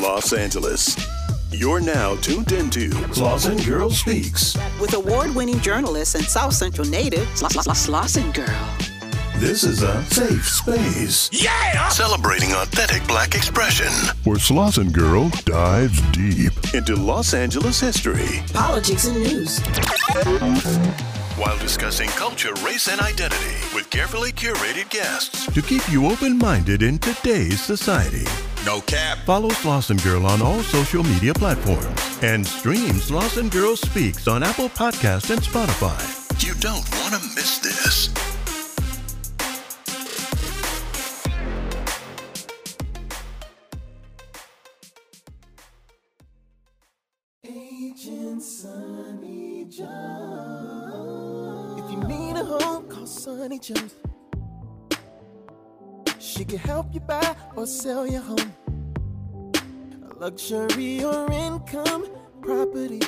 Los Angeles. You're now tuned into Slauson Girl Speaks. With award winning journalist and South Central native, Slauson Girl. This is a safe space. Yeah! Celebrating authentic black expression. Where Slauson Girl dives deep into Los Angeles history, politics, and news. While discussing culture, race, and identity with carefully curated guests to keep you open minded in today's society. No cap. Follow Slauson Girl on all social media platforms and stream Slauson Girl Speaks on Apple Podcasts and Spotify. You don't want to miss this. Agent Sunny Jones. If you need a home, call Sunny Jones. She can help you buy or sell your home. A luxury or income property.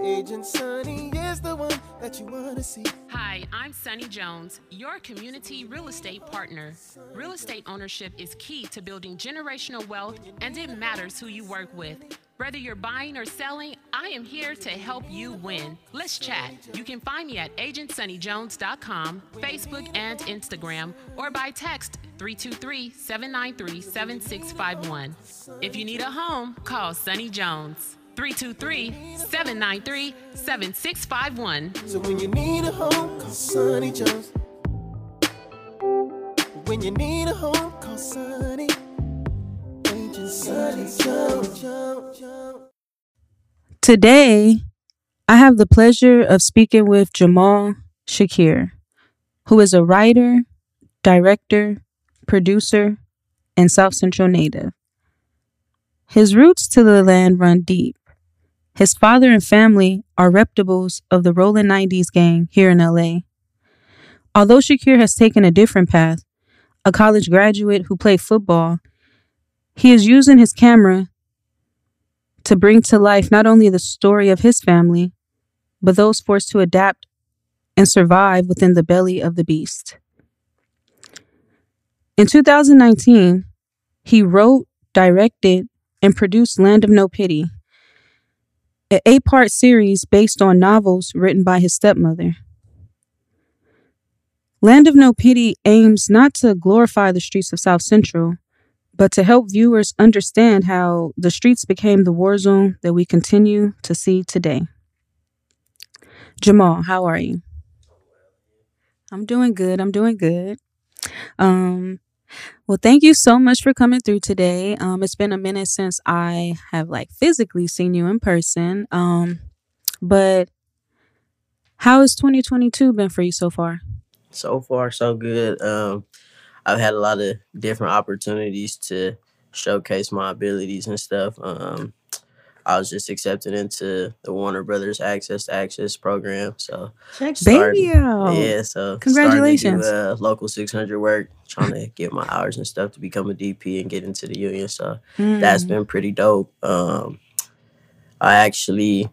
Agent Sunny is the one that you want to see. Hi, I'm Sunny Jones, your community real estate partner. Real estate ownership is key to building generational wealth, and it matters who you work with. Whether you're buying or selling, I am here to help you win. Let's chat. You can find me at agentsunnyjones.com, Facebook, and Instagram, or by text 323 793 7651. If you need a home, call Sunny Jones. 323 793 7651. So when you need a home, call Sunny Jones. When you need a home, call Sunny. Agent Sunny Jones. Jones, Jones. Today, I have the pleasure of speaking with Jamal Shakir, who is a writer, director, producer, and South Central native. His roots to the land run deep. His father and family are reputables of the Rolling 90s gang here in LA. Although Shakir has taken a different path, a college graduate who played football, he is using his camera to bring to life not only the story of his family, but those forced to adapt and survive within the belly of the beast. In 2019, he wrote, directed, and produced Land of No Pity, an eight part series based on novels written by his stepmother. Land of No Pity aims not to glorify the streets of South Central, but to help viewers understand how the streets became the war zone that we continue to see today. Jamal, how are you? I'm doing good. I'm doing good. Um, well, thank you so much for coming through today. Um, it's been a minute since I have like physically seen you in person. Um, but how has 2022 been for you so far? so far so good. Um, I've had a lot of different opportunities to showcase my abilities and stuff. Um, I was just accepted into the Warner Brothers Access to Access program, so Check started- baby out. yeah, so Congratulations. do, uh, local 600 work, trying to get my hours and stuff to become a DP and get into the union. So that's been pretty dope. Um, I actually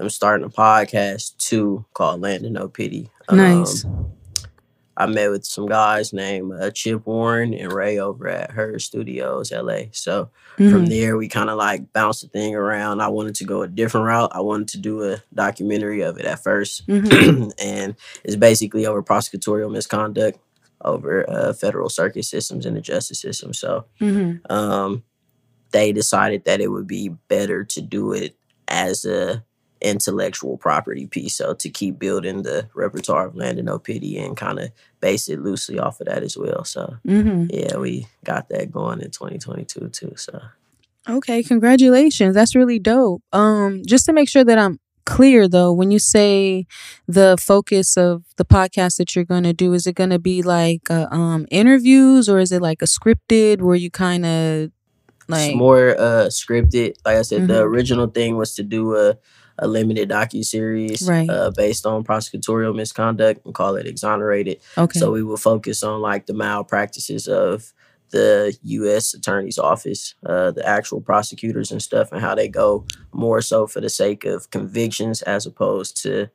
am starting a podcast too called Land of No Pity. Um, Nice. I met with some guys named uh, Chip Warren and Ray over at Her Studios, LA. So from Mhm. there, we kind of like bounced the thing around. I wanted to go a different route. I wanted to do a documentary of it at 1st Mhm. and it's basically over prosecutorial misconduct over uh, federal circuit systems and the justice system. So Mhm. um, they decided that it would be better to do it as a intellectual property piece. So to keep building the repertoire of Land of No Pity and kind of base it loosely off of that as well. So Mhm. yeah, we got that going in 2022 too. So Okay, congratulations. That's really dope. Um, just to make sure that I'm clear though, when you say the focus of the podcast that you're going to do, is it going to be like uh, um interviews or is it like a scripted where you kind of like it's more uh scripted. Like I said, the Mhm. original thing was to do a a limited docu series Right. uh, based on prosecutorial misconduct and call it exonerated. okay. So we will focus on like the malpractices of the U.S. Attorney's Office, uh, the actual prosecutors and stuff, and how they go more so for the sake of convictions as opposed to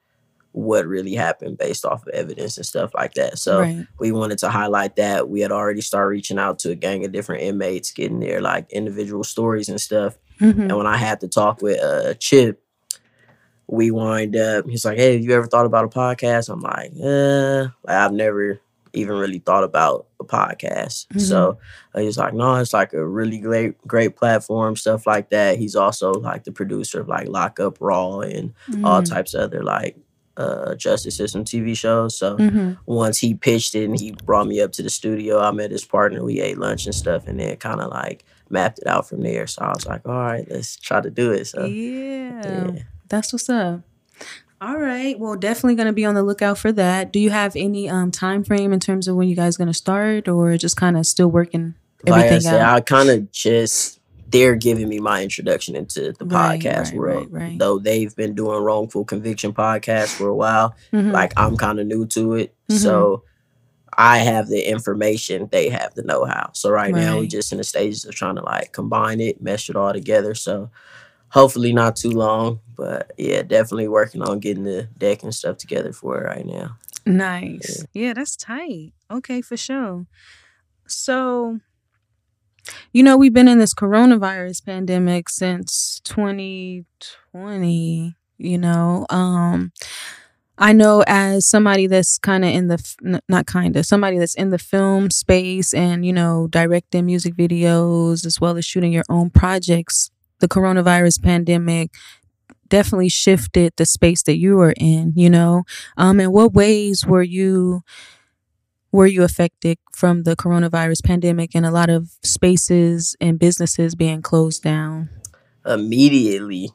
what really happened based off of evidence and stuff like that. So Right. we wanted to highlight that. We had already started reaching out to a gang of different inmates, getting their like individual stories and stuff. Mhm. And when I had to talk with uh Chip, we wind up. He's like, "Hey, have you ever thought about a podcast?" I'm like, "Uh, like I've never even really thought about a podcast." So uh, he's like, "No, it's like a really great, great platform, stuff like that." He's also like the producer of like Lock Up Raw and all Mm. types of other like uh justice system TV shows. So Mhm. once he pitched it and he brought me up to the studio, I met his partner. We ate lunch and stuff, and then kind of like mapped it out from there. So I was like, all right, let's try to do it. So yeah. yeah. That's what's up. All right. Well, definitely going to be on the lookout for that. Do you have any um time frame in terms of when you guys going to start or just kind of still working like I everything said, out? I kind of just they're giving me my introduction into the Right, podcast right, world. right, right. Though they've been doing wrongful conviction podcasts for a while, Mhm. like I'm kind of new to it. Mhm. So I have the information, they have the know-how. So right, now we're just in the stages of trying to like combine it, mesh it all together. So hopefully not too long, but yeah, definitely working on getting the deck and stuff together for it right now. Nice. Yeah, that's tight. Okay, for sure. So, you know, we've been in this coronavirus pandemic since 2020, you know. Um I know as somebody that's kind of in the not kind of somebody that's in the film space and you know directing music videos as well as shooting your own projects, the coronavirus pandemic definitely shifted the space that you were in, you know. Um, in what ways were you were you affected from the coronavirus pandemic and a lot of spaces and businesses being closed down? immediately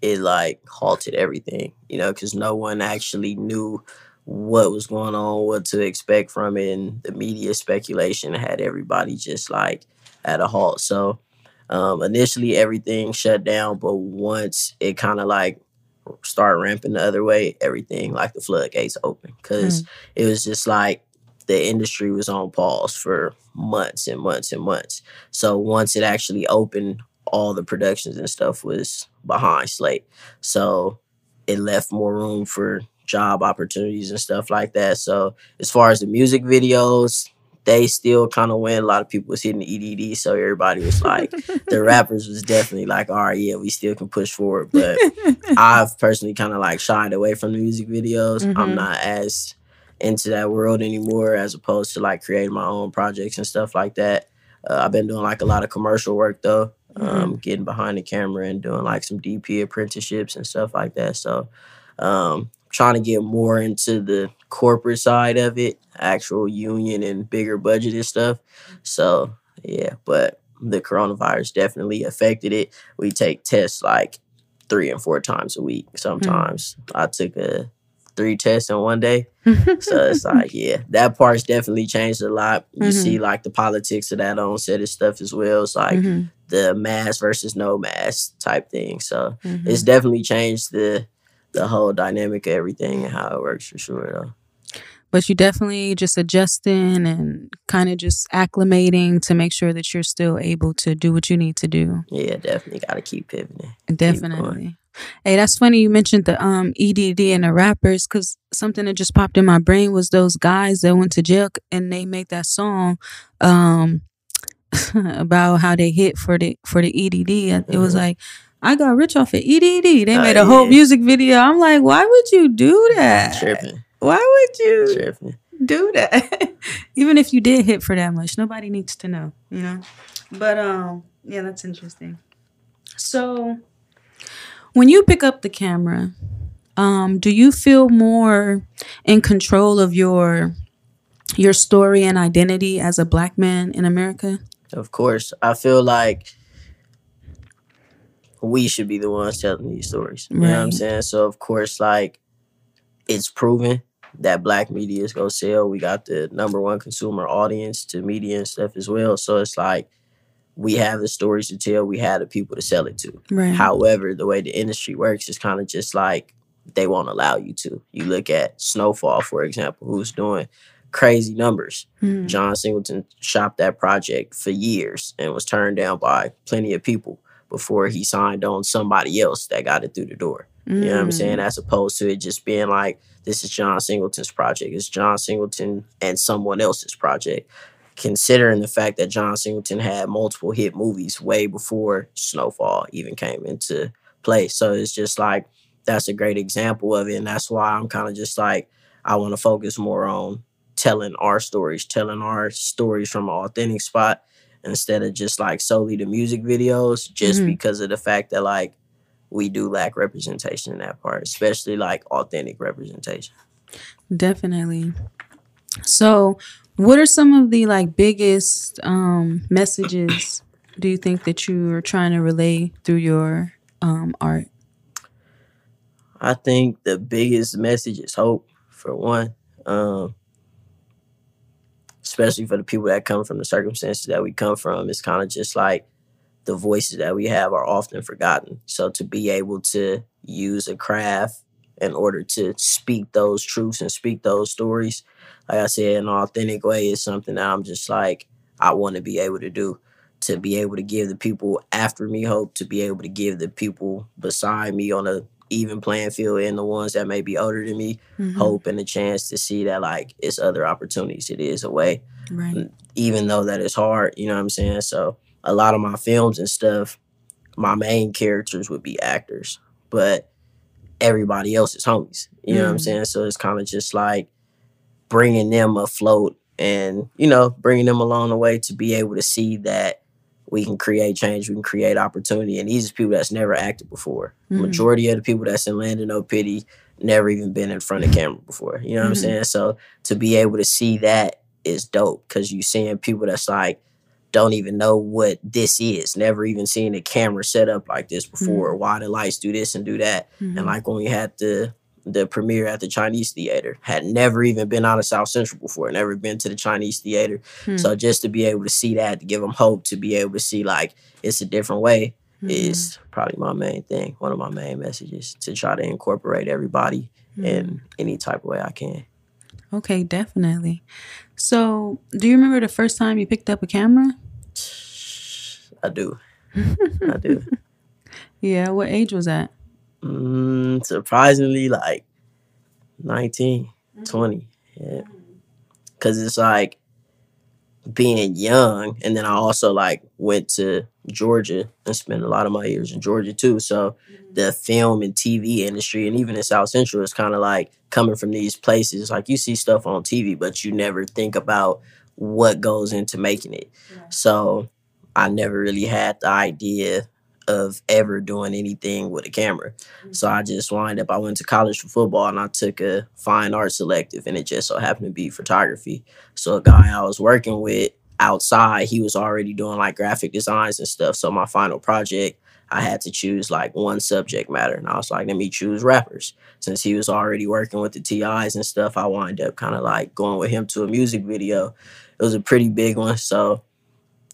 it like halted everything, you know, because no one actually knew what was going on, what to expect from it, and the media speculation had everybody just like at a halt. So um, initially everything shut down, but once it kind of like started ramping the other way, everything like the floodgates open because it was just like the industry was on pause for months and months and months. So once it actually opened, all the productions and stuff was behind slate. So it left more room for job opportunities and stuff like that. So as far as the music videos, they still kind of went. A lot of people was hitting the EDD, so everybody was like, the rappers was definitely like, all right, yeah, we still can push forward. But I've personally kind of like shied away from the music videos. Mhm. I'm not as into that world anymore as opposed to like creating my own projects and stuff like that. Uh, I've been doing like a lot of commercial work though, um, getting behind the camera and doing like some DP apprenticeships and stuff like that. So, um, trying to get more into the corporate side of it, actual union and bigger budgeted stuff. So, yeah, but the coronavirus definitely affected it. We take tests like three and four times a week. Sometimes I took a three tests in one day. So it's like, yeah, that part's definitely changed a lot. You Mhm. see like the politics of that on set and stuff as well. It's like Mhm, the mask versus no mask type thing. So mhm. it's definitely changed the the whole dynamic of everything and how it works for sure though. But you definitely just adjusting and kind of just acclimating to make sure that you're still able to do what you need to do. Yeah, definitely gotta keep pivoting. Definitely. Hey, that's funny you mentioned the um EDD and the rappers because something that just popped in my brain was those guys that went to jail and they made that song um about how they hit for the for the EDD. It was Mhm. like I got rich off of EDD. They Oh, made a whole music video. I'm like, why would you do that? Tripping. Why would you? Tripping. do that. Even if you did hit for that much, nobody needs to know, you know. But um, yeah, that's interesting. So, when you pick up the camera, um, do you feel more in control of your your story and identity as a black man in America? Of course. I feel like we should be the ones telling these stories. You know what I'm saying? So of course, like it's proven that black media is gonna sell. We got the number one consumer audience to media and stuff as well. So it's like we have the stories to tell, we have the people to sell it to. Right. However, the way the industry works is kind of just like they won't allow you to. You look at Snowfall, for example, who's doing crazy numbers. Mhm. John Singleton shopped that project for years and was turned down by plenty of people. before he signed on somebody else that got it through the door. You know what I'm saying? As opposed to it just being like, this is John Singleton's project. It's John Singleton and someone else's project. Considering the fact that John Singleton had multiple hit movies way before Snowfall even came into play. So it's just like, that's a great example of it. And that's why I'm kind of just like, I want to focus more on telling our stories, telling our stories from an authentic spot instead of just like solely the music videos, just Mhm. because of the fact that like we do lack representation in that part, especially like authentic representation. Definitely. So, what are some of the like biggest um messages do you think that you are trying to relay through your um art? I think the biggest message is hope for one. Um, especially for the people that come from the circumstances that we come from, it's kind of just like the voices that we have are often forgotten. So to be able to use a craft in order to speak those truths and speak those stories, like I said, in an authentic way is something that I'm just like, I want to be able to do. To be able to give the people after me hope, to be able to give the people beside me on a even playing field and the ones that may be older than me Mhm. hope and a chance to see that like it's other opportunities. It is a way Right. even though that is hard, you know what I'm saying? So a lot of my films and stuff, my main characters would be actors, but everybody else is homies. You know what I'm Mm. saying? So it's kind of just like bringing them afloat and, you know, bringing them along the way to be able to see that we can create change, we can create opportunity. And these are people that's never acted before. Mhm. Majority of the people that's in Land of No Pity never even been in front of camera before. You know what Mhm. I'm saying? So to be able to see that is dope because you seeing people that's like don't even know what this is, never even seen a camera set up like this before. Why the lights do this and do that. Mhm. And like when we had the the premiere at the Chinese theater, had never even been out of South Central before, never been to the Chinese theater. Hmm. So just to be able to see that, to give them hope, to be able to see like it's a different way is probably my main thing. One of my main messages to try to incorporate everybody Mhm. in any type of way I can. Okay, definitely. So, do you remember the first time you picked up a camera? I do. I do. Yeah, what age was that? Mm, surprisingly, like 19, 20. Yeah. Cause it's like being young, and then I also like went to Georgia and spent a lot of my years in Georgia too. So the mm-hmm. film and TV industry, and even in South Central, is kind of like coming from these places. Like you see stuff on TV, but you never think about what goes into making it. So I never really had the idea of ever doing anything with a camera. So I mm-hmm. just wind up, I went to college for football and I took a fine art selective and it just so happened to be photography. So a guy I was working with outside, he was already doing like graphic designs and stuff. So my final project, I had to choose like one subject matter. And I was like, let me choose rappers. Since he was already working with the TIs and stuff, I wind up kind of like going with him to a music video. It was a pretty big one. So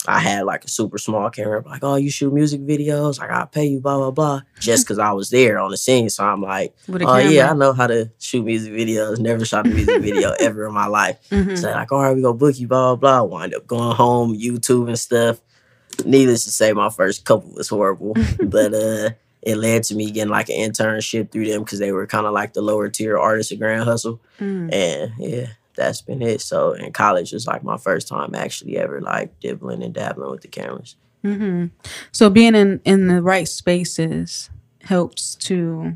I had like a super small camera, like, oh, you shoot music videos, I gotta pay you, blah, blah, blah. Just because I was there on the scene. So I'm like, oh, yeah, I know how to shoot music videos. Never shot a music video ever in my life. Mhm. So like, all right, we go book you, blah, blah, blah. Wind up going home, YouTube and stuff. Needless to say, my first couple was horrible. but uh it led to me getting like an internship through them because they were kind of like the lower tier artists at Grand Hustle. Mm. And yeah, that's been it. So in college was like my first time actually ever like dibbling and dabbling with the cameras. hmm So being in in the right spaces helps to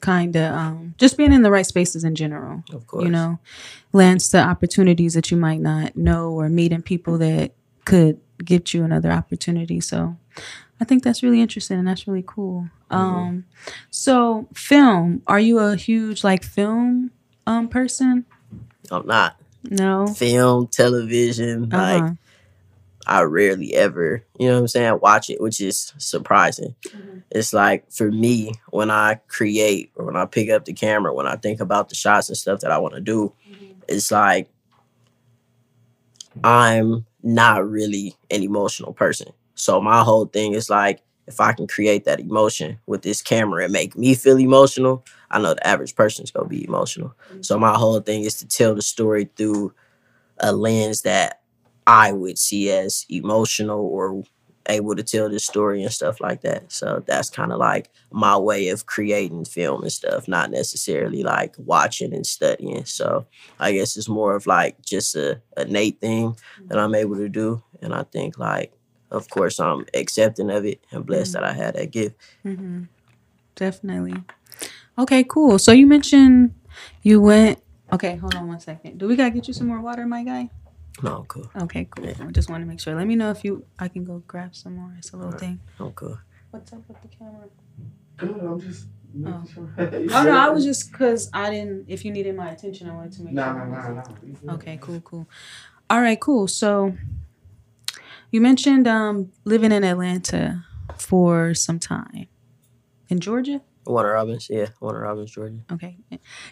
kind of um, just being in the right spaces in general. Of course. You know, lands to opportunities that you might not know or meeting people that could get you another opportunity. So I think that's really interesting and that's really cool. Um, so film, are you a huge like film um person? I'm not. No. Film, television, like Uh-huh. I rarely ever, you know what I'm saying, watch it, which is surprising. It's like for me, when I create or when I pick up the camera, when I think about the shots and stuff that I want to do, it's like I'm not really an emotional person. So my whole thing is like if I can create that emotion with this camera and make me feel emotional, I know the average person's gonna be emotional. So my whole thing is to tell the story through a lens that I would see as emotional or able to tell this story and stuff like that. So that's kind of like my way of creating film and stuff, not necessarily like watching and studying. So I guess it's more of like just a innate thing that I'm able to do. And I think like, of course, I'm accepting of it and blessed mm-hmm. that I had that gift. Mm-hmm. Definitely. Okay, cool. So you mentioned you went. Okay, hold on one second. Do we gotta get you some more water, my guy? No, cool. Okay, cool. Yeah. I just want to make sure. Let me know if you I can go grab some more. It's a little right. thing. I'm cool. What's up with the camera? Good. I'm just. Oh. Sure. oh no, I was just because I didn't. If you needed my attention, I wanted to make nah, sure. Nah, nah, nah. Okay, cool, cool. All right, cool. So you mentioned um living in Atlanta for some time in Georgia. Warner Robins, yeah, Warner Robins, Georgia. Okay,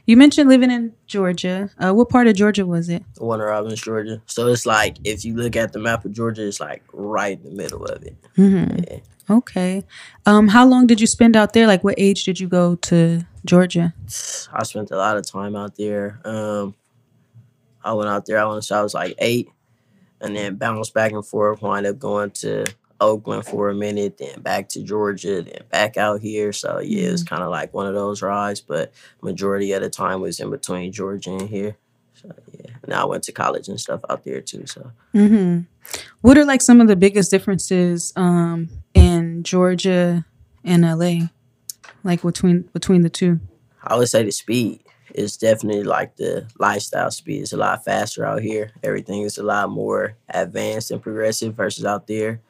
you mentioned living in Georgia. Uh, what part of Georgia was it? Warner Robins, Georgia. So it's like if you look at the map of Georgia, it's like right in the middle of it. Mm-hmm. Yeah. Okay. Um, how long did you spend out there? Like, what age did you go to Georgia? I spent a lot of time out there. Um, I went out there. I want to say I was like eight, and then bounced back and forth. Wind up going to Oakland for a minute, then back to Georgia, then back out here. So yeah, it's mm-hmm. kind of like one of those rides, but majority of the time was in between Georgia and here. So yeah, now I went to college and stuff out there too. So, mm-hmm. what are like some of the biggest differences um, in Georgia and LA, like between between the two? I would say the speed is definitely like the lifestyle speed is a lot faster out here. Everything is a lot more advanced and progressive versus out there.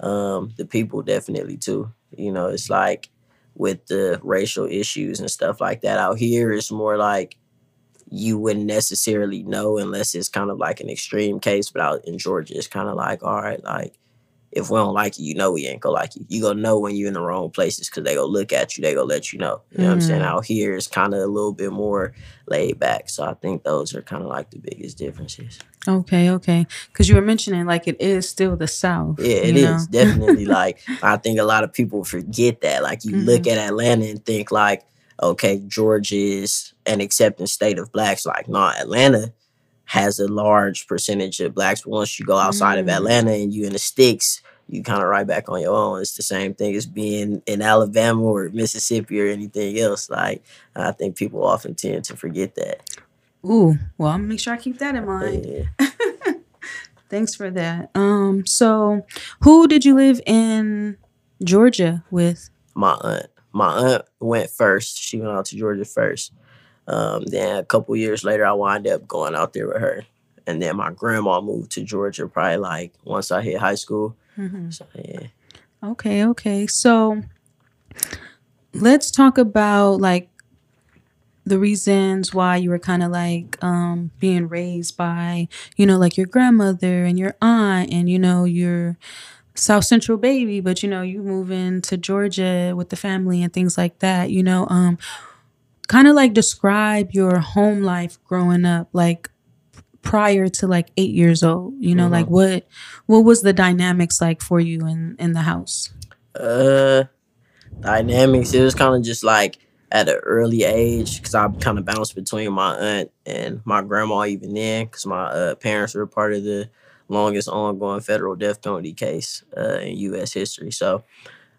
Um, the people definitely too. You know, it's like with the racial issues and stuff like that out here, it's more like you wouldn't necessarily know unless it's kind of like an extreme case. But out in Georgia, it's kind of like, all right, like if we don't like you, you know we ain't gonna like you. You gonna know when you're in the wrong places because they gonna look at you, they gonna let you know. You know mm. what I'm saying? Mm. Out here it's kind of a little bit more laid back. So I think those are kind of like the biggest differences. Okay, okay. Because you were mentioning like it is still the South. Yeah, it is definitely like I think a lot of people forget that. Like you mm-hmm. look at Atlanta and think like, okay, Georgia is an accepting state of blacks. Like, no, Atlanta has a large percentage of blacks. But once you go outside mm-hmm. of mm. Atlanta and you in the sticks, you kind of right back on your own. It's the same thing as being in Alabama or Mississippi or anything else. Like I think people often tend to forget that. Ooh, well, I'm gonna make sure I keep that in mind. Yeah. Thanks for that. Um, so who did you live in Georgia with? My aunt. My aunt went first. She went out to Georgia first. Um, then a couple years later, I wind up going out there with her. And then my grandma moved to Georgia probably like once I hit high school. Mm-hmm. So yeah. Okay, okay. So let's talk about like the reasons why you were kind of like um being raised by, you know, like your grandmother and your aunt and you know, your South Central baby, but you know, you move into Georgia with the family and things like that, you know, um kind of like describe your home life growing up like prior to like eight years old you know mm-hmm. like what what was the dynamics like for you in in the house uh dynamics it was kind of just like at an early age because i kind of bounced between my aunt and my grandma even then because my uh, parents were part of the longest ongoing federal death penalty case uh, in u.s history so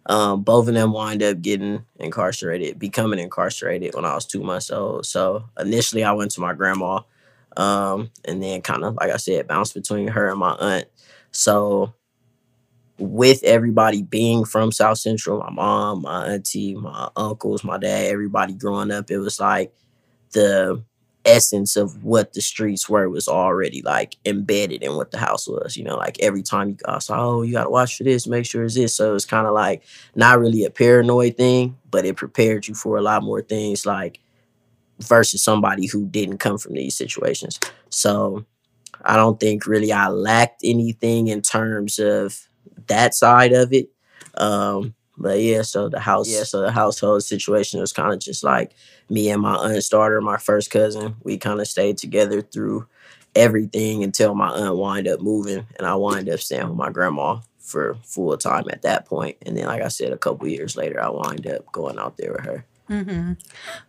um, both of them wind up getting incarcerated becoming incarcerated when i was two months old so initially i went to my grandma um, and then kind of like I said, bounced between her and my aunt. So with everybody being from South Central, my mom, my auntie, my uncles, my dad, everybody growing up, it was like the essence of what the streets were was already like embedded in what the house was. You know, like every time you go outside, oh, you gotta watch for this, make sure it's this. So it's kind of like not really a paranoid thing, but it prepared you for a lot more things like versus somebody who didn't come from these situations. So I don't think really I lacked anything in terms of that side of it. Um, but yeah, so the house, yeah, so the household situation was kind of just like me and my aunt starter, my first cousin. We kind of stayed together through everything until my aunt wind up moving, and I wind up staying with my grandma for full time at that point. And then, like I said, a couple years later, I wind up going out there with her. Mm-hmm.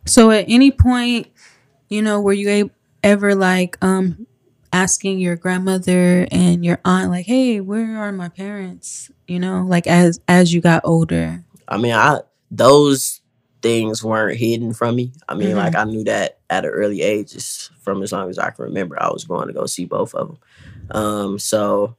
So at any point, you know, were you ever like um asking your grandmother and your aunt like, "Hey, where are my parents?" You know, like as as you got older. I mean, I those things weren't hidden from me. I mean, Mhm. like I knew that at an early age, just from as long as I can remember, I was going to go see both of them. Um, so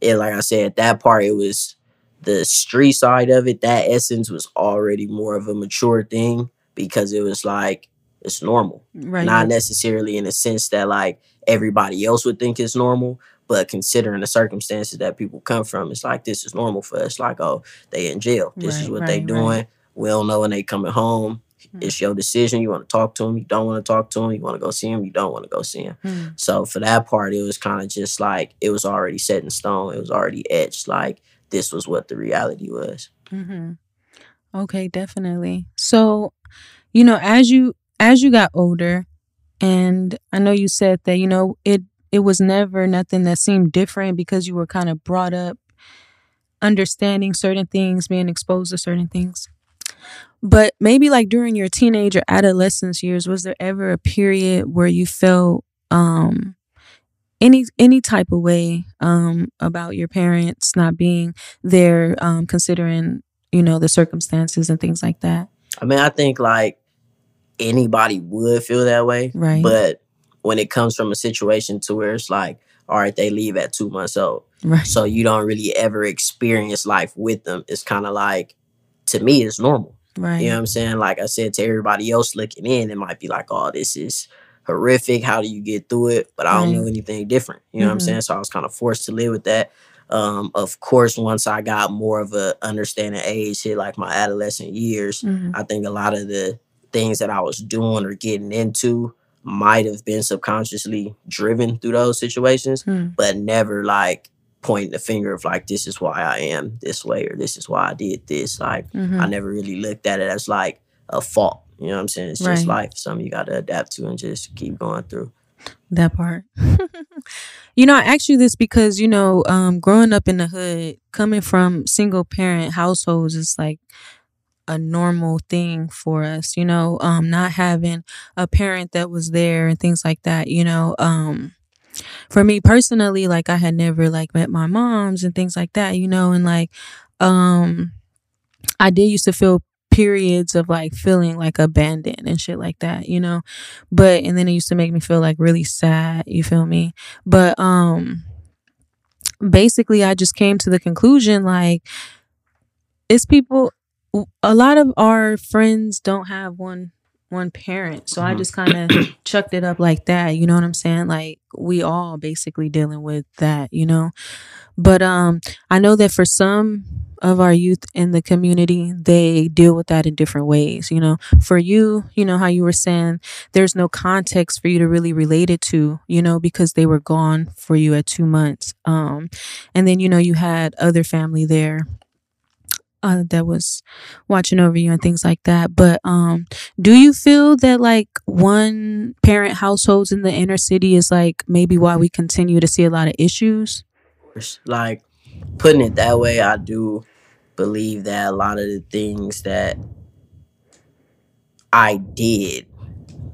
it, like I said, that part it was the street side of it. That essence was already more of a mature thing because it was like it's normal, Right. not necessarily in the sense that like everybody else would think it's normal. But considering the circumstances that people come from, it's like this is normal for us. Like, oh, they in jail. This is Right, what they doing. right. We don't know when they coming home. Mm. It's your decision. You want to talk to them. You don't want to talk to them. You want to go see them. You don't want to go see them. Hmm. So for that part, it was kind of just like it was already set in stone. It was already etched. Like this was what the reality was. Mm-hmm. Okay, definitely. So, you know, as you as you got older, and I know you said that you know it it was never nothing that seemed different because you were kind of brought up understanding certain things, being exposed to certain things. But maybe like during your teenage or adolescence years, was there ever a period where you felt um any any type of way um about your parents not being there um considering you know the circumstances and things like that I mean, I think like anybody would feel that way. Right. But when it comes from a situation to where it's like, all right, they leave at two months old. right So you don't really ever experience life with them. It's kind of like, to me, it's normal. right You know what I'm saying? Like I said, to everybody else looking in, it might be like, oh, this is horrific. How do you get through it? But I don't Right. know anything different. You know what I'm Mhm. saying? So I was kind of forced to live with that. Um, of course, once I got more of a understanding age, hit like my adolescent years, Mhm. I think a lot of the things that I was doing or getting into might have been subconsciously driven through those situations, Hmm. but never like pointing the finger of like, this is why I am this way or this is why I did this. Like, Mhm. I never really looked at it as like a fault. You know what I'm saying? It's just Right. life. Something you got to adapt to and just keep going through. that part you know i asked you this because you know um growing up in the hood coming from single parent households is like a normal thing for us you know um not having a parent that was there and things like that you know um for me personally like i had never like met my moms and things like that you know and like um i did used to feel periods of like feeling like abandoned and shit like that you know but and then it used to make me feel like really sad you feel me? But um basically i just came to the conclusion like it's people a lot of our friends don't have one one parent. So i Mhm. just kind of chucked it up like that you know what i'm saying? Like we all basically dealing with that you know? But um i know that for some of our youth in the community they deal with that in different ways you know? For you you know how you were saying there's no context for you to really relate it to you know because they were gone for you at two months um and then you know you had other family there uh, that was watching over you and things like that. But um do you feel that like one parent households in the inner city is like maybe why we continue to see a lot of issues Like putting it that way, I do believe that a lot of the things that I did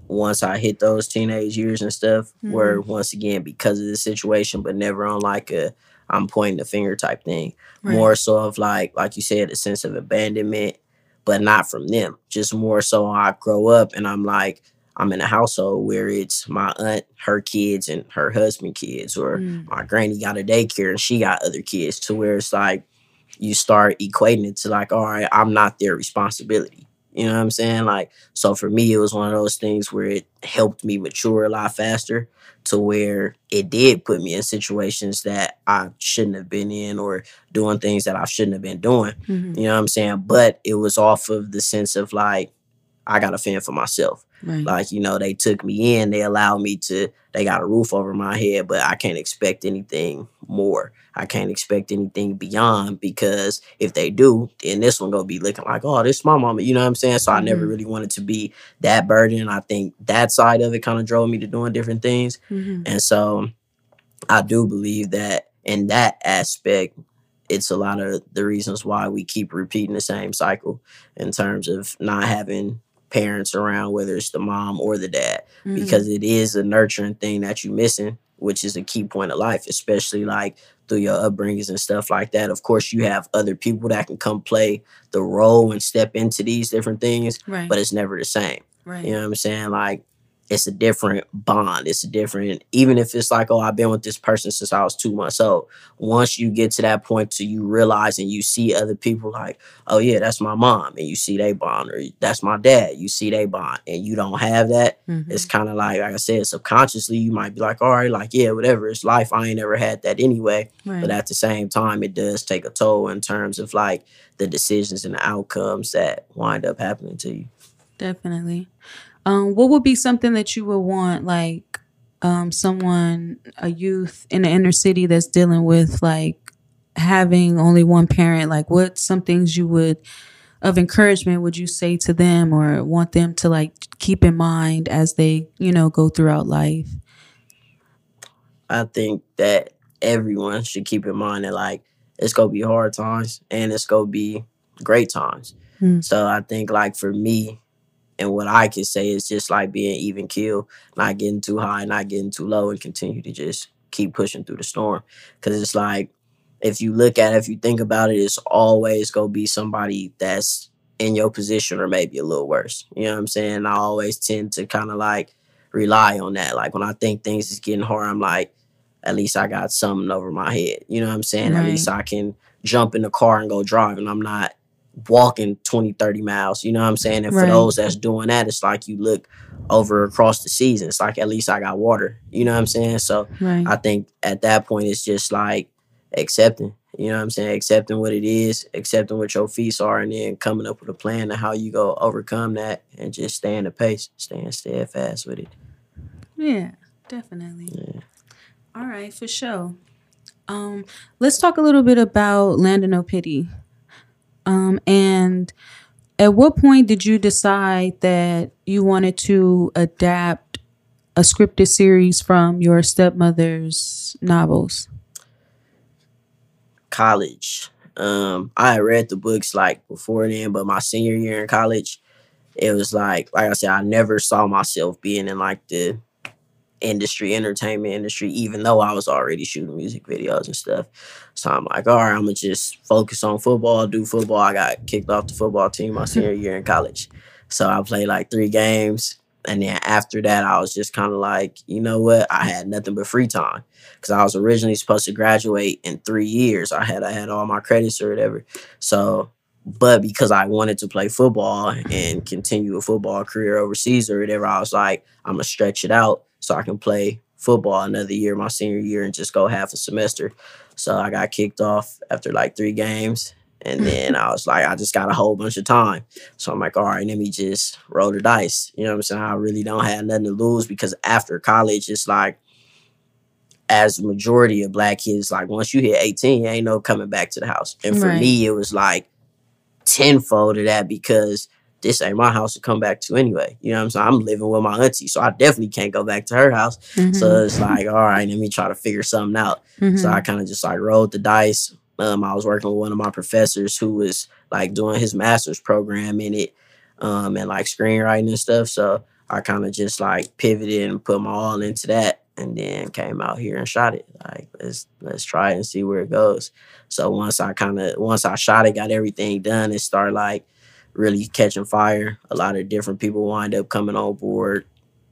once I hit those teenage years and stuff were once again because of the situation, but never on like a I'm pointing the finger type thing. More so of like, like you said, a sense of abandonment, but not from them. Just more so I grow up and I'm like, I'm in a household where it's my aunt, her kids, and her husband kids, or Mm. my granny got a daycare and she got other kids to where it's like you start equating it to like, all right, I'm not their responsibility. You know what I'm saying? Like, so for me, it was one of those things where it helped me mature a lot faster to where it did put me in situations that I shouldn't have been in or doing things that I shouldn't have been doing. Mhm. You know what I'm saying? But it was off of the sense of like, I got to fend for myself. Right Like, you know, they took me in, they allowed me to, they got a roof over my head, but I can't expect anything more. I can't expect anything beyond because if they do, then this one gonna be looking like, oh, this is my mama. You know what I'm saying? So I never Mhm. really wanted to be that burden. I think that side of it kind of drove me to doing different things. Mhm. And so I do believe that in that aspect, it's a lot of the reasons why we keep repeating the same cycle in terms of not having parents around, whether it's the mom or the dad, Mhm. because it is a nurturing thing that you're missing. which is a key point of life, especially like through your upbringings and stuff like that. Of course, you have other people that can come play the role and step into these different things, Right. but it's never the same. right. You know what I'm saying? Like it's a different bond. It's a different, even if it's like, oh, I've been with this person since I was two months old. Once you get to that point to you realize and you see other people like, oh yeah, that's my mom, and you see they bond, or that's my dad, you see they bond, and you don't have that, Mhm. it's kind of like, like I said, subconsciously you might be like, all right, like yeah, whatever, it's life. I ain't ever had that anyway. right. But at the same time, it does take a toll in terms of like the decisions and the outcomes that wind up happening to you. Definitely. Um, what would be something that you would want, like, um, someone, a youth in the inner city that's dealing with like having only one parent? Like, what some things you would of encouragement would you say to them, or want them to like keep in mind as they, you know, go throughout life? I think that everyone should keep in mind that like it's gonna be hard times and it's gonna be great times. Mm. So I think like for me and what I can say is just like being even keel, not getting too high, not getting too low, and continue to just keep pushing through the storm. Cause it's like if you look at it, if you think about it, it's always gonna be somebody that's in your position or maybe a little worse. You know what I'm saying? I always tend to kind of like rely on that. Like when I think things is getting hard, I'm like, at least I got something over my head. You know what I'm saying? At least I can jump in the car and go drive and I'm not walking 20, 30 miles. You know what I'm saying? And for those that's doing that, it's like you look over across the season. It's like at least I got water. You know what I'm saying? So Right. I think at that point it's just like accepting. You know what I'm saying? Accepting what it is, accepting what your feats are, and then coming up with a plan of how you go overcome that and just staying the pace, staying steadfast with it. Yeah, definitely. Yeah. All right, for sure. Um, let's talk a little bit about Land of No Pity. Um, and at what point did you decide that you wanted to adapt a scripted series from your stepmother's novels? college. Um, I had read the books like before then, but my senior year in college, it was like, like I said, I never saw myself being in like the industry, entertainment industry, even though I was already shooting music videos and stuff. So I'm like, all right, I'm gonna just focus on football, do football. I got kicked off the football team my senior year in college. So I played like three games. And then after that, I was just kind of like, you know what? I had nothing but free time because I was originally supposed to graduate in three years. I had I had all my credits or whatever. So, but because I wanted to play football and continue a football career overseas or whatever, I was like, I'm gonna stretch it out so I can play football another year, my senior year, and just go half a semester. So I got kicked off after like three games. And hmm. then I was like, I just got a whole bunch of time. So I'm like, all right, let me just roll the dice. You know what I'm saying? I really don't have nothing to lose because after college, it's like, as the majority of black kids, like once you hit 18, you ain't no coming back to the house. And for Right. me, it was like tenfold of that because this ain't my house to come back to anyway. You know what I'm saying? I'm living with my auntie, so I definitely can't go back to her house. So it's like, all right, let me try to figure something out. Mhm. So I kind of just like rolled the dice. Um, I was working with one of my professors who was like doing his master's program in it, um, and like screenwriting and stuff. So I kind of just like pivoted and put my all into that, and then came out here and shot it. Like let's let's try it and see where it goes. So once I kind of once I shot it, got everything done, it started like really catching fire. A lot of different people wind up coming on board,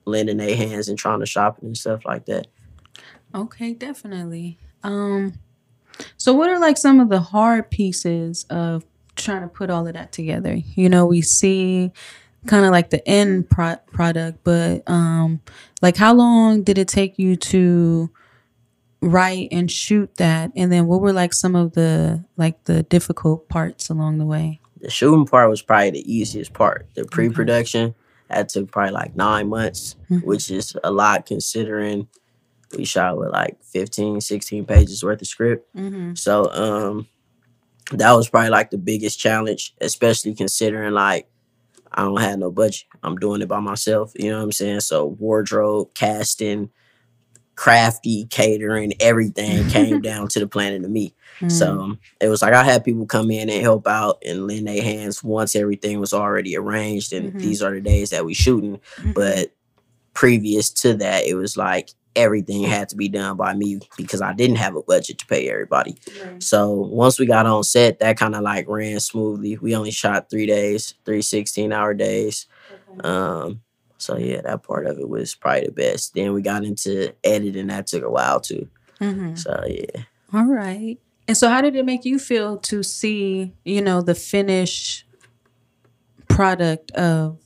lending their hands and trying to shop it and stuff like that. Okay, definitely. Um, so what are like some of the hard pieces of trying to put all of that together? You know, we see kind of like the end pro- product, but um, like how long did it take you to write and shoot that? And then what were like some of the like the difficult parts along the way? The shooting part was probably the easiest part. The pre-production that took probably like nine months, Mhm. which is a lot considering we shot with like 15, 16 pages worth of script. Mm-hmm. So um that was probably like the biggest challenge, especially considering like I don't have no budget. I'm doing it by myself. You know what I'm saying? So wardrobe, casting, crafty, catering, everything came down to the planet of me. Mm-hmm. So it was like I had people come in and help out and lend their hands once everything was already arranged and Mhm. these are the days that we shooting. Mm-hmm. But previous to that, it was like everything had to be done by me because I didn't have a budget to pay everybody. So once we got on set, that kind of like ran smoothly. We only shot three days, three 16 hour days. Um, so yeah, that part of it was probably the best. Then we got into editing. That took a while too. Mm-hmm. So yeah. All right. And so, how did it make you feel to see, you know, the finished product of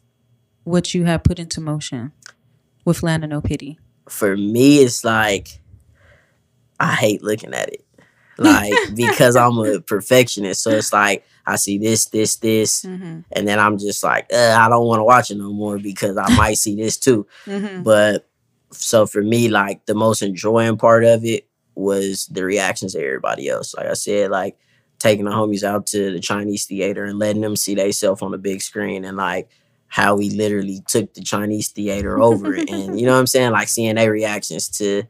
what you had put into motion with Land of No Pity? For me, it's like I hate looking at it. Like because I'm a perfectionist. So it's like I see this, this, this, Mm-hmm. and then I'm just like, uh, I don't want to watch it no more because I might see this too. Mm-hmm. But so for me, like the most enjoying part of it was the reactions of everybody else. Like I said, like taking the homies out to the Chinese theater and letting them see themselves on the big screen and like how we literally took the Chinese theater over it. And you know what I'm saying? Like seeing their reactions to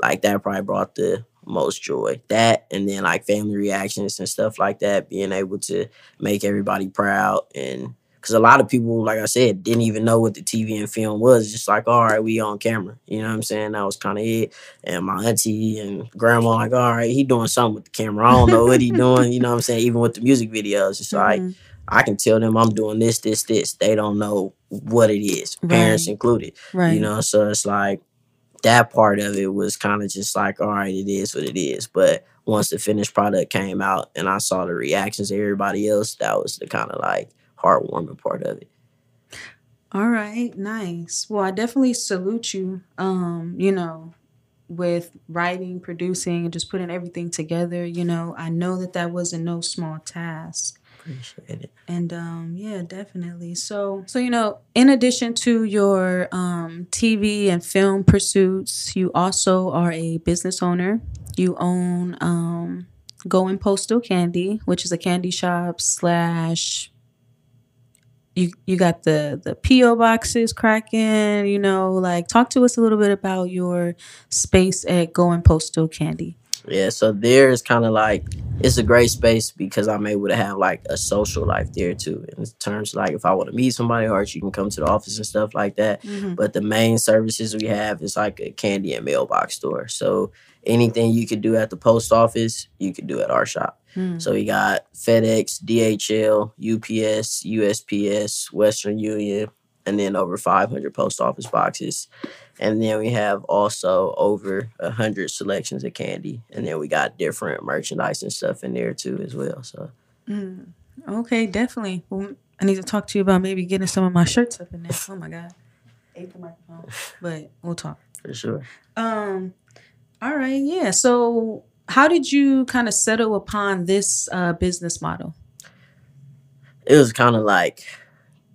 like that probably brought the most joy. That and then like family reactions and stuff like that, being able to make everybody proud and because a lot of people, like I said, didn't even know what the TV and film was. Just like, all right, we on camera. You know what I'm saying? That was kind of it. And my auntie and grandma, like, all right, he doing something with the camera. I don't know what he doing. You know what I'm saying? Even with the music videos, it's like Mhm. I can tell them I'm doing this, this, this. They don't know what it is, parents included. Right. You know, so it's like that part of it was kind of just like, all right, it is what it is. But once the finished product came out and I saw the reactions of everybody else, that was the kind of like heartwarming part of it. All right, nice. Well, I definitely salute you. Um, you know, with writing, producing, and just putting everything together. You know, I know that that was a no small task. Appreciate it. And um, yeah, definitely. So, so you know, in addition to your um, TV and film pursuits, you also are a business owner. You own um, Going Postal Candy, which is a candy shop slash. You you got the the PO boxes cracking. You know, like talk to us a little bit about your space at Going Postal Candy. Yeah, so there is kind of like it's a great space because I'm able to have like a social life there too. In terms of like if I want to meet somebody or you can come to the office and stuff like that. Mm-hmm. But the main services we have is like a candy and mailbox store. So anything you could do at the post office, you could do at our shop. Mm. So we got FedEx, DHL, UPS, USPS, Western Union, and then over 500 post office boxes. And then we have also over 100 selections of candy. And then we got different merchandise and stuff in there too as well. So Mm. Okay, definitely. Well, I need to talk to you about maybe getting some of my shirts up in there. Oh my god, ate the microphone. But we'll talk. for sure. Um. All right. Yeah. So, how did you kind of settle upon this uh, business model? it was kind of like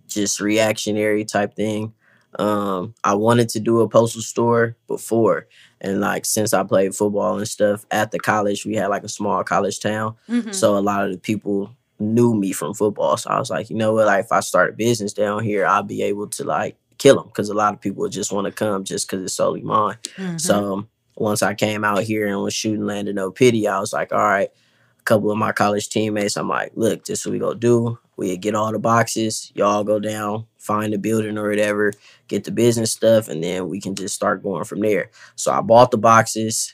just reactionary type thing. Um, I wanted to do a postal store before, and like since I played football and stuff at the college, we had like a small college town, Mm-hmm. so a lot of the people knew me from football. So I was like, you know what, like if I start a business down here, I'll be able to like kill them because a lot of people just want to come just because it's solely mine. Mm-hmm. So um, once I came out here and was shooting Land of No Pity, I was like, all right, a couple of my college teammates, I'm like, look, this is what we gonna do. We get all the boxes, y'all go down, find the building or whatever, get the business stuff, and then we can just start going from there. So I bought the boxes.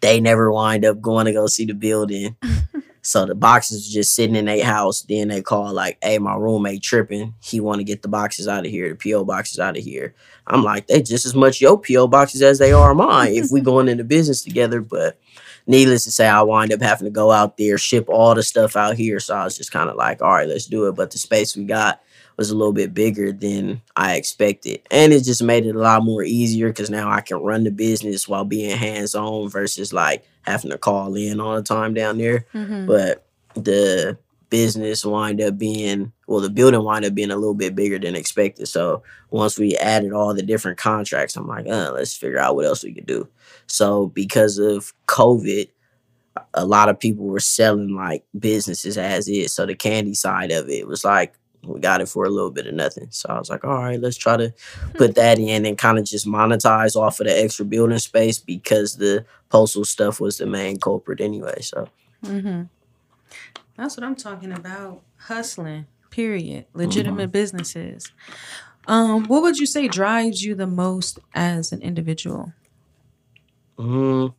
They never wind up going to go see the building. So the boxes was just sitting in their house. Then they call like, "Hey, my roommate tripping. He want to get the boxes out of here, the PO boxes out of here." I'm like, "They just as much your PO boxes as they are mine. if we going into business together." But needless to say, I wind up having to go out there, ship all the stuff out here. So I was just kind of like, "All right, let's do it." But the space we got was a little bit bigger than I expected, and it just made it a lot more easier because now I can run the business while being hands on versus like having to call in all the time down there. Mm-hmm. but the business wind up being well the building wind up being a little bit bigger than expected. So once we added all the different contracts i'm like uh, let's figure out what else we could do. So because of covid a lot of people were selling like businesses as is. So the candy side of it was like we got it for a little bit of nothing so i was like all right let's try to put that in and kind of just monetize off of the extra building space because the postal stuff was the main culprit anyway so Mm-hmm. That's what I'm talking about. Hustling. Period. Legitimate businesses. Um, what would you say drives you the most as an individual? Mm,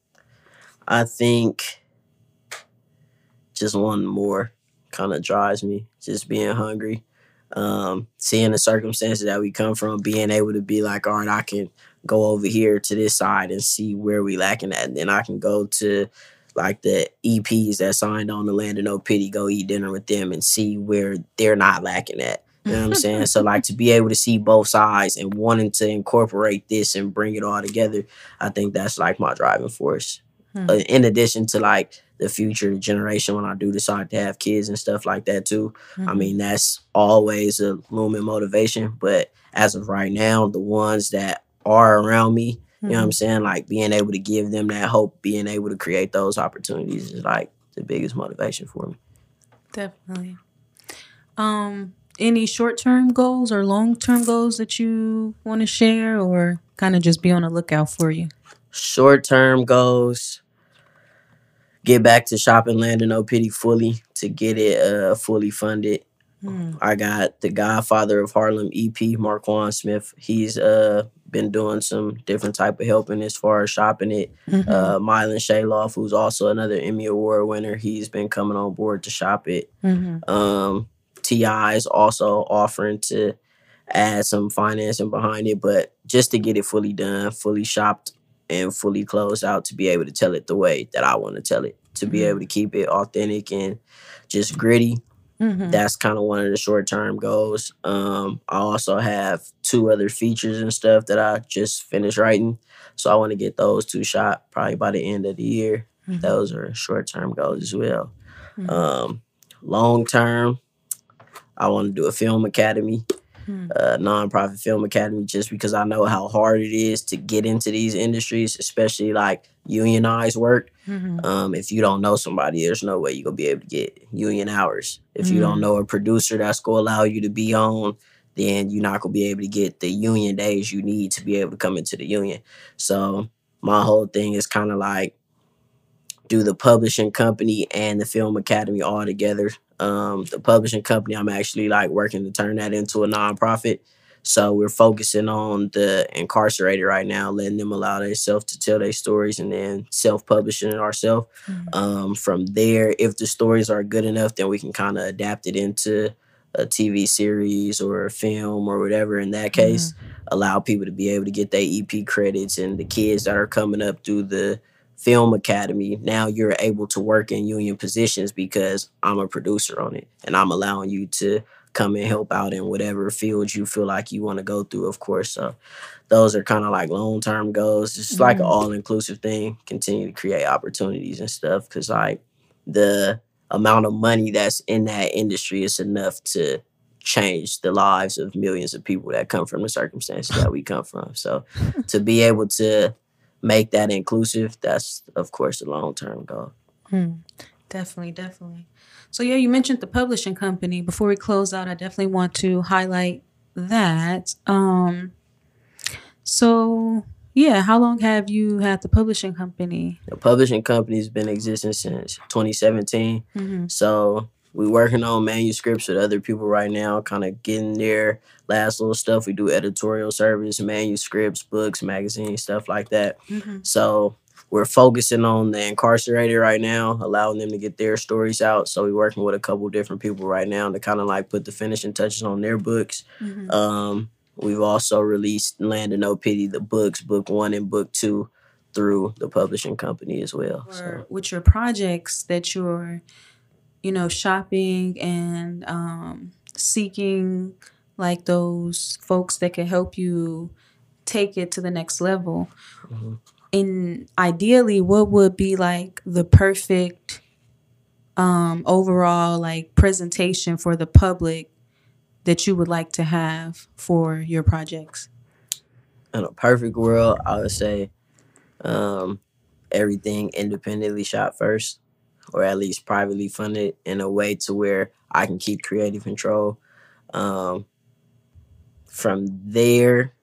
I think just one more kind of drives me. Just being hungry, um, seeing the circumstances that we come from, being able to be like, all right, I can go over here to this side and see where we lacking at, and then I can go to like the EPs that signed on the land of no pity, go eat dinner with them and see where they're not lacking at. You know what I'm saying? so like to be able to see both sides and wanting to incorporate this and bring it all together, I think that's like my driving force. Hmm. Uh, in addition to like the future generation when I do decide to have kids and stuff like that too. I Mhm. mean, that's always a looming motivation. But as of right now, the ones that are around me, you know what I'm saying? Like being able to give them that hope, being able to create those opportunities is like the biggest motivation for me. Definitely. Um, any short term goals or long term goals that you want to share, or kind of just be on the lookout for you? Short term goals. Get back to shopping Land of No Pity fully to get it uh fully funded. Hmm. I got the Godfather of Harlem EP, Markuann Smith. He's uh been doing some different type of helping as far as shopping it. Mhm. Uh Mylan Shaloff, who's also another Emmy Award winner, he's been coming on board to shop it. Mhm. Um TI is also offering to add some financing behind it, but just to get it fully done, fully shopped and fully closed out to be able to tell it the way that I want to tell it, to be Mhm. able to keep it authentic and just gritty Mhm. that's kind of one of the short term goals. Um, I also have two other features and stuff that I just finished writing, so I want to get those two shot probably by the end of the year. Mhm. Those are short term goals as well. Mhm. Um, long term, I want to do a film academy, Hmm. a nonprofit film academy, just because I know how hard it is to get into these industries, especially like unionized work. Mhm. Um, if you don't know somebody, there's no way you're gonna be able to get union hours. If you Mm. don't know a producer that's gonna allow you to be on, then you're not gonna be able to get the union days you need to be able to come into the union. So my whole thing is kind of like do the publishing company and the film academy all together. Um, the publishing company, I'm actually like working to turn that into a nonprofit. So we're focusing on the incarcerated right now, letting them allow themselves to tell their stories and then self-publishing it ourselves. Mhm. Um, from there, if the stories are good enough, then we can kind of adapt it into a TV series or a film or whatever. In that case, allow people to be able to get their EP credits and the kids that are coming up through the film academy. Now you're able to work in union positions because I'm a producer on it and I'm allowing you to come and help out in whatever field you feel like you want to go through, of course. So those are kind of like long term goals. It's like an mm-hmm. all inclusive thing. Continue to create opportunities and stuff because like the amount of money that's in that industry is enough to change the lives of millions of people that come from the circumstances that we come from. So to be able to make that inclusive, that's of course a long term goal. Hmm. Definitely, definitely. So yeah, you mentioned the publishing company. Before we close out, I definitely want to highlight that. Um so yeah, how long have you had the publishing company? The publishing company's been existing since 2017. Mm-hmm. So we working on manuscripts with other people right now, kind of getting their last little stuff. We do editorial service, manuscripts, books, magazines, stuff like that. Mm-hmm. So we're focusing on the incarcerated right now, allowing them to get their stories out. So we're working with a couple different people right now to kind of like put the finishing touches on their books. Mm-hmm. Um, we've also released Land of No Pity, the books, book one and book two, through the publishing company as well. or So with your projects that you're you know shopping and um seeking like those folks that can help you take it to the next level. Mhm. and ideally what would be like the perfect um overall like presentation for the public that you would like to have for your projects? In a perfect world, I would say um, everything independently shot first, or at least privately funded in a way to where I can keep creative control. Um, from there,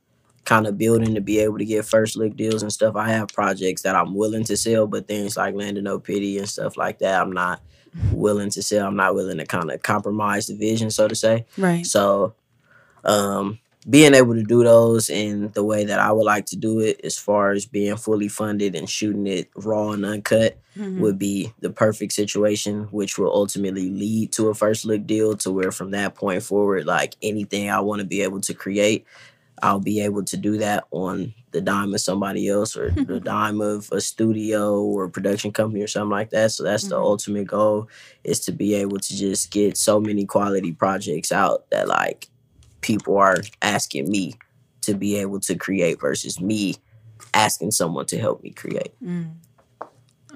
kind of building to be able to get first look deals and stuff. I have projects that I'm willing to sell, but things like Land of No Pity and stuff like that, I'm not willing to sell. I'm not willing to kind of compromise the vision, so to say. right So, um, being able to do those in the way that I would like to do it, as far as being fully funded and shooting it raw and uncut, Mhm. would be the perfect situation, which will ultimately lead to a first look deal. To where from that point forward, like anything I want to be able to create, I'll be able to do that on the dime of somebody else or the dime of a studio or a production company or something like that. So that's the Mhm. ultimate goal is to be able to just get so many quality projects out that like people are asking me to be able to create versus me asking someone to help me create. Mm.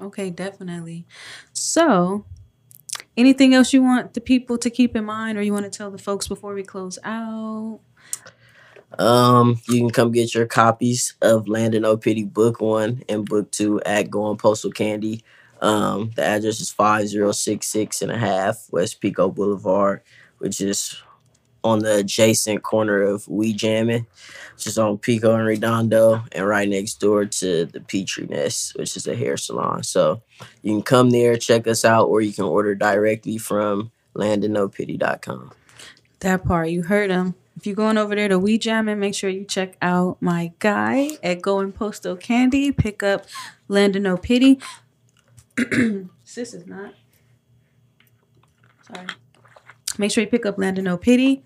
Okay, definitely. So, anything else you want the people to keep in mind, or you want to tell the folks before we close out? Um, you can come get your copies of Land of No Pity Book One and Book Two at Going Postal Candy. Um, the address is five zero six six and a half West Pico Boulevard, which is on the adjacent corner of We Jammin', which is on Pico and Redondo, and right next door to the Petri Nest, which is a hair salon. So you can come there, check us out, or you can order directly from landofnopity.com. That part, you heard him. If you're going over there to We Jammin', make sure you check out my guy at Going Postal Candy. Pick up Land of No Pity. Sis is not. Sorry. Make sure you pick up Land of No Pity.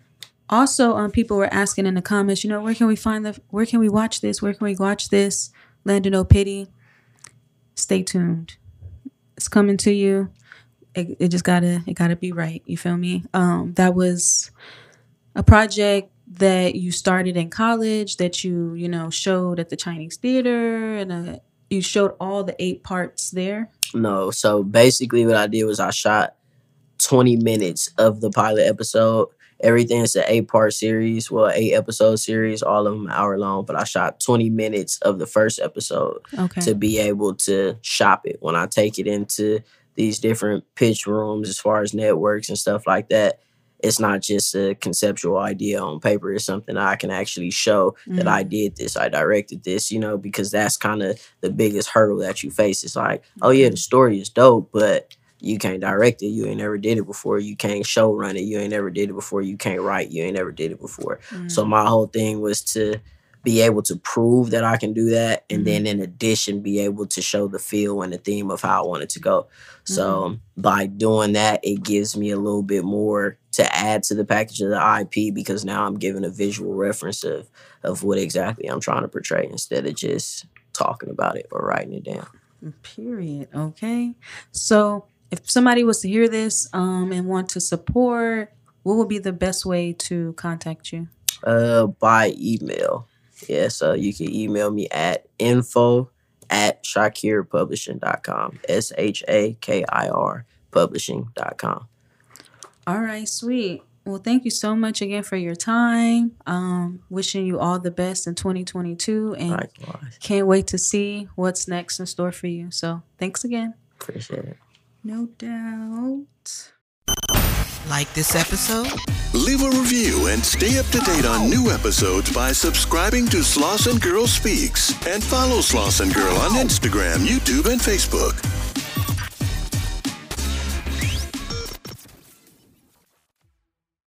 Also, um, people were asking in the comments, you know, where can we find the, where can we watch this? Where can we watch this? Land of No Pity. Stay tuned. It's coming to you it, it just gotta it gotta be right you feel me um that was a project that you started in college that you you know showed at the chinese theater and uh, you showed all the eight parts there No, so basically what I did was I shot 20 minutes of the pilot episode. Everything is an eight part series, well, eight episode series, all of them hour long, but I shot 20 minutes of the first episode okay to be able to shop it. When I take it into these different pitch rooms as far as networks and stuff like that, it's not just a conceptual idea on paper. It's something I can actually show that I mm-hmm. did this, I directed this, you know, because that's kind of the biggest hurdle that you face. It's like, oh yeah, the story is dope, but you can't direct it. You ain't never did it before. You can't show run it. You ain't never did it before. You can't write. You ain't never did it before. So mm. my whole thing was to be able to prove that I can do that, and mm-hmm. then in addition, be able to show the feel and the theme of how I want it to go. So mm-hmm. by doing that, it gives me a little bit more to add to the package of the IP because now I'm giving a visual reference of of what exactly I'm trying to portray instead of just talking about it or writing it down. period okay so if somebody was to hear this um and want to support what would be the best way to contact you Uh, by email. Yeah, so you can email me at info at shakirpublishing.com. S H A K I R publishing.com. All right, sweet. Well, thank you so much again for your time. Um, wishing you all the best in 2022 and Likewise. can't wait to see what's next in store for you. So, thanks again. Appreciate it. No doubt. Like this episode? Leave a review and stay up to date on new episodes by subscribing to Slauson Girl Speaks and follow Slauson Girl on Instagram, YouTube, and Facebook.